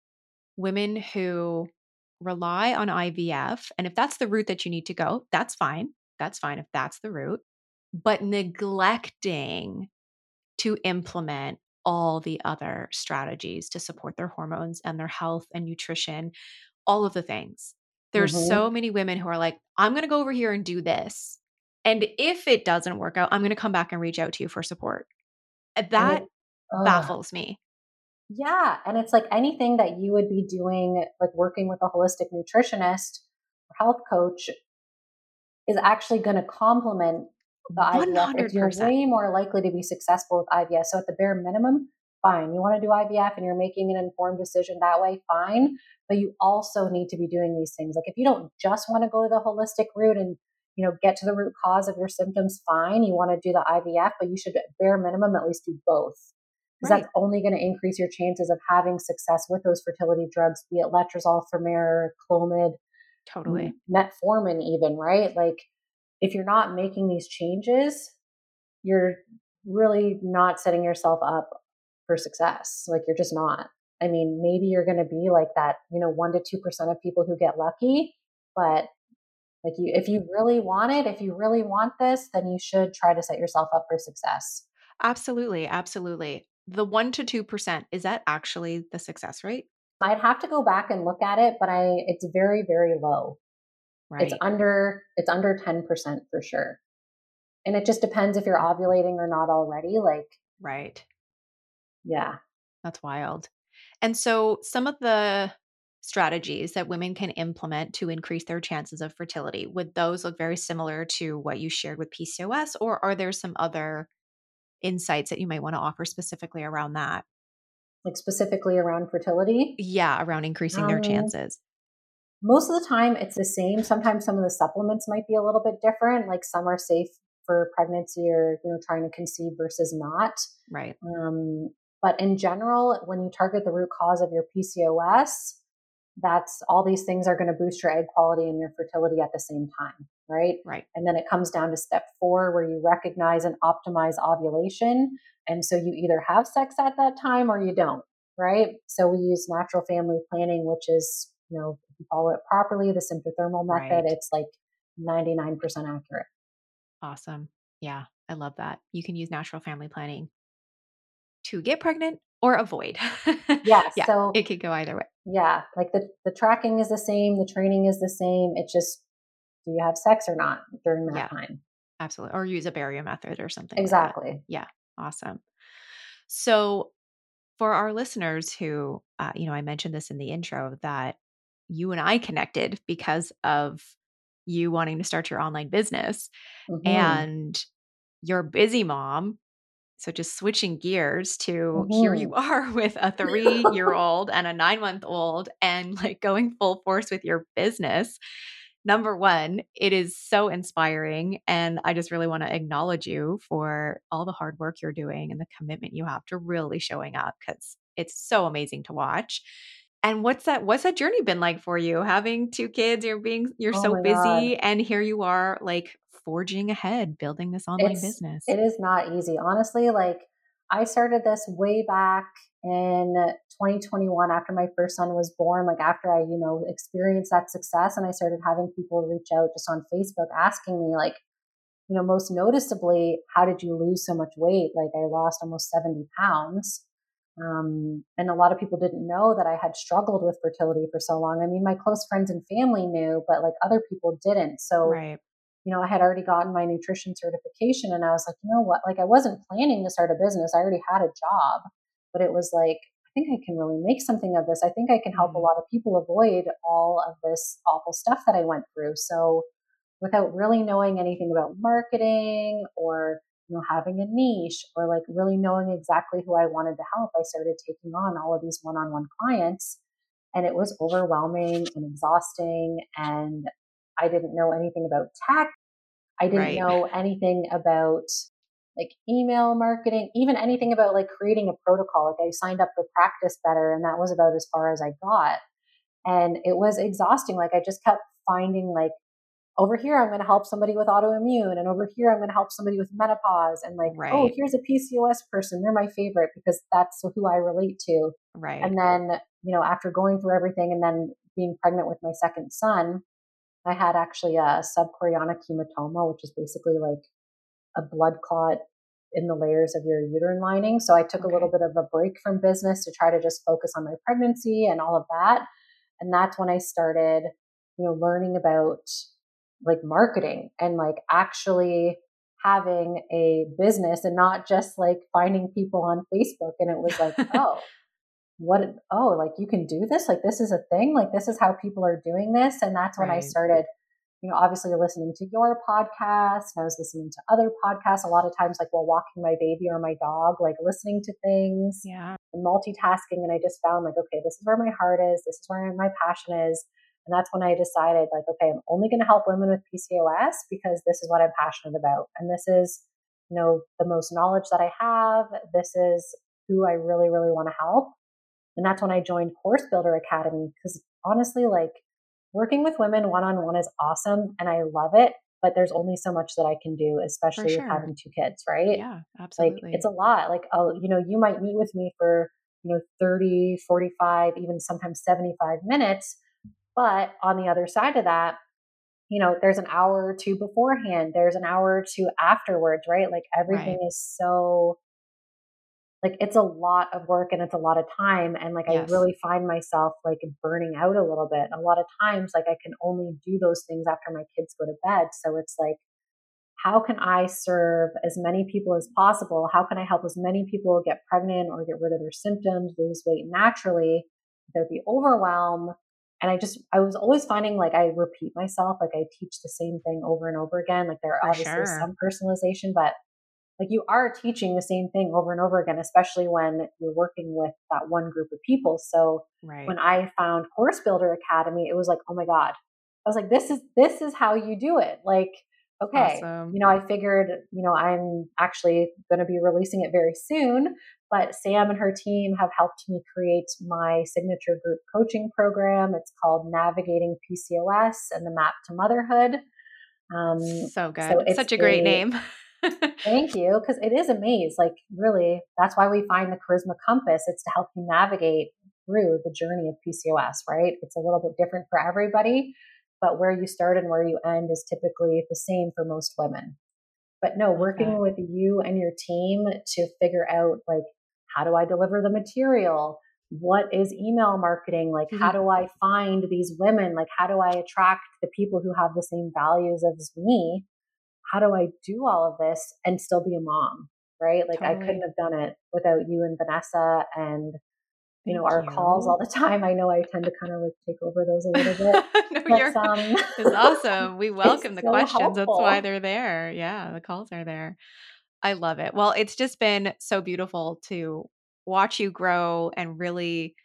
Women who rely on IVF, and if that's the route that you need to go, that's fine. That's fine if that's the route. But neglecting to implement all the other strategies to support their hormones and their health and nutrition, all of the things. There's mm-hmm. so many women who are like, I'm going to go over here and do this. And if it doesn't work out, I'm going to come back and reach out to you for support. That it, uh, baffles me. Yeah. And it's like anything that you would be doing, like working with a holistic nutritionist or health coach, is actually going to complement the 100%. IVF. If you're way more likely to be successful with IVF. So at the bare minimum, fine. You want to do IVF and you're making an informed decision that way, fine. But you also need to be doing these things. Like if you don't just want to go the holistic route and you know get to the root cause of your symptoms, fine. You want to do the IVF, but you should at bare minimum at least do both. Because right. that's only going to increase your chances of having success with those fertility drugs, be it letrozole, Femara, Clomid, totally metformin, even right. Like if you're not making these changes, you're really not setting yourself up for success. Like you're just not. I mean, maybe you're going to be like that, you know, 1 to 2% of people who get lucky, but like you if you really want it, if you really want this, then you should try to set yourself up for success. Absolutely, absolutely. The 1 to 2% is that actually the success rate? I'd have to go back and look at it, but I it's very very low. Right. It's under it's under 10% for sure. And it just depends if you're ovulating or not already like Right. Yeah. That's wild. And so some of the strategies that women can implement to increase their chances of fertility, would those look very similar to what you shared with PCOS or are there some other insights that you might want to offer specifically around that? Like specifically around fertility? Yeah, around increasing um, their chances. Most of the time it's the same. Sometimes some of the supplements might be a little bit different. Like some are safe for pregnancy or you know trying to conceive versus not. Right. Um, but in general, when you target the root cause of your PCOS, that's all these things are going to boost your egg quality and your fertility at the same time, right? Right. And then it comes down to step four where you recognize and optimize ovulation. And so you either have sex at that time or you don't, right? So we use natural family planning, which is, you know, if you follow it properly, the symptothermal method, right. it's like 99% accurate. Awesome. Yeah, I love that. You can use natural family planning to get pregnant or avoid. yeah, [LAUGHS] yeah, so it could go either way. Yeah, like the the tracking is the same, the training is the same. It's just do you have sex or not during that yeah, time? Absolutely, or use a barrier method or something. Exactly. Like yeah, awesome. So, for our listeners who, uh, you know, I mentioned this in the intro that you and I connected because of you wanting to start your online business mm-hmm. and your busy mom so just switching gears to mm-hmm. here you are [LAUGHS] with a three year old and a nine month old and like going full force with your business. Number one, it is so inspiring. And I just really want to acknowledge you for all the hard work you're doing and the commitment you have to really showing up because it's so amazing to watch. And what's that what's that journey been like for you having two kids you're being you're oh so busy God. and here you are like forging ahead building this online it's, business? It is not easy. Honestly, like I started this way back in 2021 after my first son was born, like after I, you know, experienced that success and I started having people reach out just on Facebook asking me like, you know, most noticeably, how did you lose so much weight? Like I lost almost 70 pounds. Um, and a lot of people didn't know that I had struggled with fertility for so long. I mean, my close friends and family knew, but like other people didn't. So right you know, I had already gotten my nutrition certification and I was like, you know what? Like, I wasn't planning to start a business. I already had a job, but it was like, I think I can really make something of this. I think I can help a mm-hmm. lot of people avoid all of this awful stuff that I went through. So, without really knowing anything about marketing or you know, having a niche or like really knowing exactly who I wanted to help, I started taking on all of these one on one clients. And it was overwhelming and exhausting. And I didn't know anything about tech. I didn't right. know anything about like email marketing, even anything about like creating a protocol. Like I signed up for Practice Better, and that was about as far as I got. And it was exhausting. Like I just kept finding like over here I'm going to help somebody with autoimmune and over here I'm going to help somebody with menopause and like oh, right. oh here's a PCOS person they're my favorite because that's who I relate to. Right. And then, you know, after going through everything and then being pregnant with my second son, I had actually a subchorionic hematoma, which is basically like a blood clot in the layers of your uterine lining. So I took okay. a little bit of a break from business to try to just focus on my pregnancy and all of that. And that's when I started, you know, learning about like marketing and like actually having a business and not just like finding people on Facebook. And it was like, [LAUGHS] oh, what, oh, like you can do this? Like this is a thing? Like this is how people are doing this. And that's when right. I started, you know, obviously listening to your podcast and I was listening to other podcasts a lot of times, like while walking my baby or my dog, like listening to things yeah. and multitasking. And I just found like, okay, this is where my heart is. This is where my passion is. And that's when I decided, like, okay, I'm only going to help women with PCOS because this is what I'm passionate about. And this is, you know, the most knowledge that I have. This is who I really, really want to help. And that's when I joined Course Builder Academy because honestly, like, working with women one on one is awesome and I love it. But there's only so much that I can do, especially sure. with having two kids, right? Yeah, absolutely. Like, it's a lot. Like, oh, you know, you might meet with me for, you know, 30, 45, even sometimes 75 minutes but on the other side of that, you know, there's an hour or two beforehand, there's an hour or two afterwards, right? Like everything right. is so like it's a lot of work and it's a lot of time and like yes. i really find myself like burning out a little bit a lot of times like i can only do those things after my kids go to bed so it's like how can i serve as many people as possible how can i help as many people get pregnant or get rid of their symptoms lose weight naturally without the overwhelm and I just, I was always finding like I repeat myself, like I teach the same thing over and over again. Like there are obviously sure. some personalization, but like you are teaching the same thing over and over again, especially when you're working with that one group of people. So right. when I found Course Builder Academy, it was like, oh my God. I was like, this is this is how you do it. Like, okay. Awesome. You know, I figured, you know, I'm actually going to be releasing it very soon. But Sam and her team have helped me create my signature group coaching program. It's called Navigating PCOS and the Map to Motherhood. Um, so good. So it's Such a great a, name. [LAUGHS] thank you. Because it is a maze. Like, really, that's why we find the Karisma Compass. It's to help you navigate through the journey of PCOS, right? It's a little bit different for everybody, but where you start and where you end is typically the same for most women. But no, working okay. with you and your team to figure out like how do I deliver the material? What is email marketing? Like, mm-hmm. how [LAUGHS] do I find these women? Like, how do I attract the people who have the same values as me? How do I do all of this and still be a mom? Right? Like, totally. I couldn't have done it without you and Vanessa and you know, our you. calls all the time. I know I tend to kind of like take over those a little bit. [LAUGHS] no, but, you're um, [LAUGHS] it's awesome. We [LAUGHS] welcome the so questions. Helpful. That's why they're there. Yeah, the calls are there. I love it. Well, it's just been so beautiful to watch you grow and really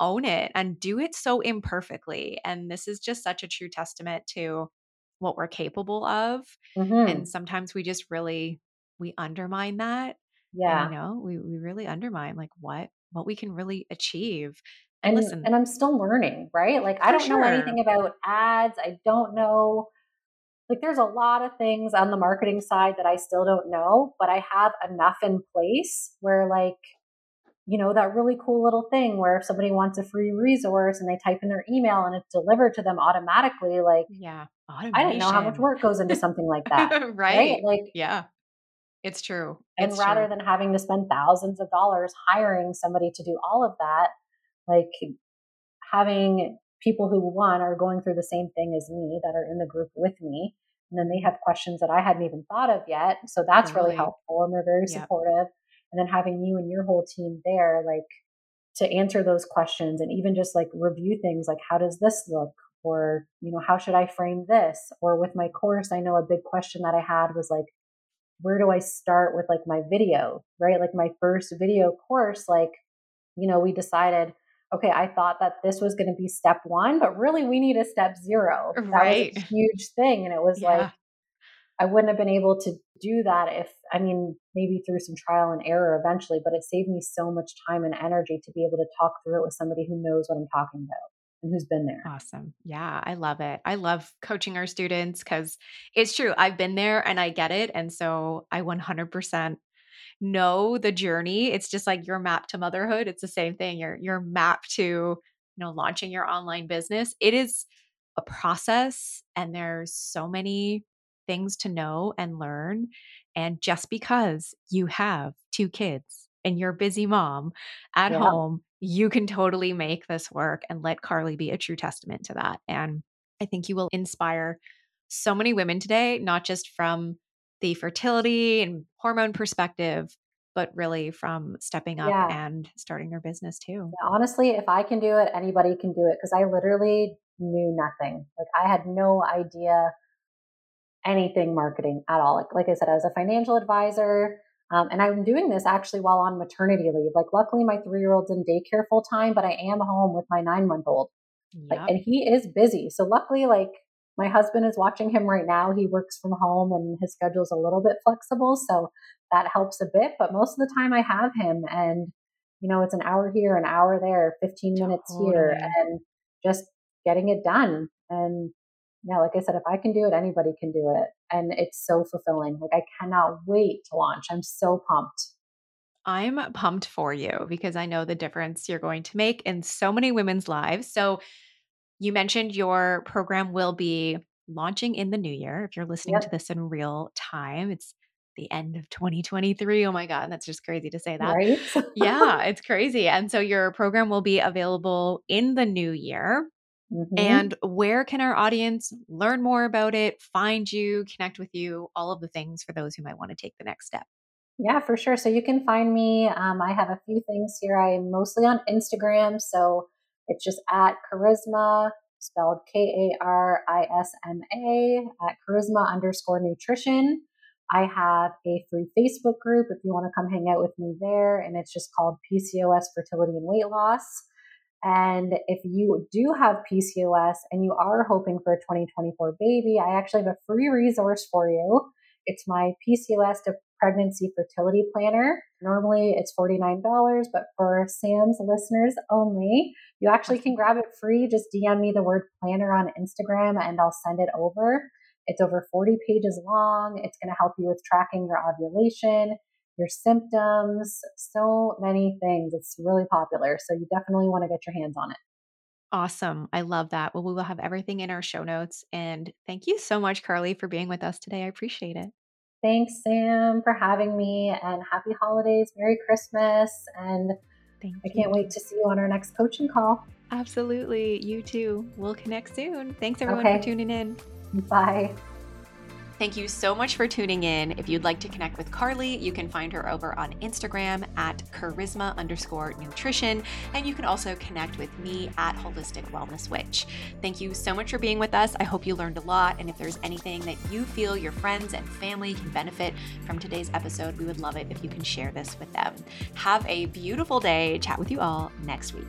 own it and do it so imperfectly. And this is just such a true testament to what we're capable of. Mm-hmm. And sometimes we just really we undermine that. Yeah. You know, we we really undermine like what what we can really achieve. And, and listen, and I'm still learning, right? Like I don't sure. know anything about ads. I don't know like there's a lot of things on the marketing side that I still don't know, but I have enough in place where like you know that really cool little thing where if somebody wants a free resource and they type in their email and it's delivered to them automatically like yeah Automation. i didn't know how much work goes into something like that [LAUGHS] right? right? like yeah it's true and rather true. than having to spend thousands of dollars hiring somebody to do all of that like having people who one are going through the same thing as me that are in the group with me and then they have questions that i hadn't even thought of yet so that's really, really helpful and they're very supportive and then having you and your whole team there like to answer those questions and even just like review things like how does this look or you know how should i frame this or with my course i know a big question that i had was like where do I start with like my video, right? Like my first video course, like, you know, we decided, okay, I thought that this was going to be step one, but really we need a step zero. Uh, that right. was a huge thing. And it was yeah. like, I wouldn't have been able to do that if, I mean, maybe through some trial and error eventually, but it saved me so much time and energy to be able to talk through it with somebody who knows what I'm talking about and who's been there. Awesome. Yeah, I love it. I love coaching our students because it's true. I've been there and I get it. And so I 100% know the journey. It's just like your map to motherhood. It's the same thing. Your your map to, you know, launching your online business. It is a process and there's so many things to know and learn. And just because you have two kids and you're a busy mom at yeah. home, you can totally make this work and let Karlie be a true testament to that. And I think you will inspire so many women today, not just from the fertility and hormone perspective, but really from stepping up yeah. and starting their business too. Yeah, honestly, if I can do it, anybody can do it because I literally knew nothing. Like I had no idea anything marketing at all. Like, like I said, I was a financial advisor. Um, and I'm doing this actually while on maternity leave. Like, luckily, my three year old's in daycare full time, but I am home with my nine month old. Yep. Like, and he is busy. So, luckily, like, my husband is watching him right now. He works from home and his schedule's a little bit flexible. So, that helps a bit. But most of the time, I have him. And, you know, it's an hour here, an hour there, 15 minutes totally. here, and just getting it done. And yeah, like I said, if I can do it, anybody can do it. And it's so fulfilling. Like I cannot wait to launch. I'm so pumped. I'm pumped for you because I know the difference you're going to make in so many women's lives. So you mentioned your program will be launching in the new year. If you're listening yep. to this in real time, it's the end of 2023. Oh my God, that's just crazy to say that. Right? [LAUGHS] yeah, it's crazy. And so your program will be available in the new year. Mm-hmm. And where can our audience learn more about it, find you, connect with you, all of the things for those who might want to take the next step? Yeah, for sure. So you can find me. Um, I have a few things here. I'm mostly on Instagram. So it's just at karisma, spelled K A R I S M A, at karisma underscore nutrition. I have a free Facebook group if you want to come hang out with me there. And it's just called PCOS Fertility and Weight Loss. And if you do have PCOS and you are hoping for a 2024 baby, I actually have a free resource for you. It's my PCOS to pregnancy fertility planner. Normally it's $49, but for Sam's listeners only, you actually can grab it free. Just DM me the word planner on Instagram and I'll send it over. It's over 40 pages long. It's going to help you with tracking your ovulation your symptoms, so many things. It's really popular. So you definitely want to get your hands on it. Awesome. I love that. Well, we will have everything in our show notes. And thank you so much, Karlie, for being with us today. I appreciate it. Thanks, Sam, for having me. And happy holidays. Merry Christmas. And thank I can't wait to see you on our next coaching call. Absolutely. You too. We'll connect soon. Thanks, everyone, okay. for tuning in. Bye. Thank you so much for tuning in. If you'd like to connect with Karlie, you can find her over on Instagram at karisma underscore nutrition. And you can also connect with me at Holistic Wellness Witch. Thank you so much for being with us. I hope you learned a lot. And if there's anything that you feel your friends and family can benefit from today's episode, we would love it if you can share this with them. Have a beautiful day. Chat with you all next week.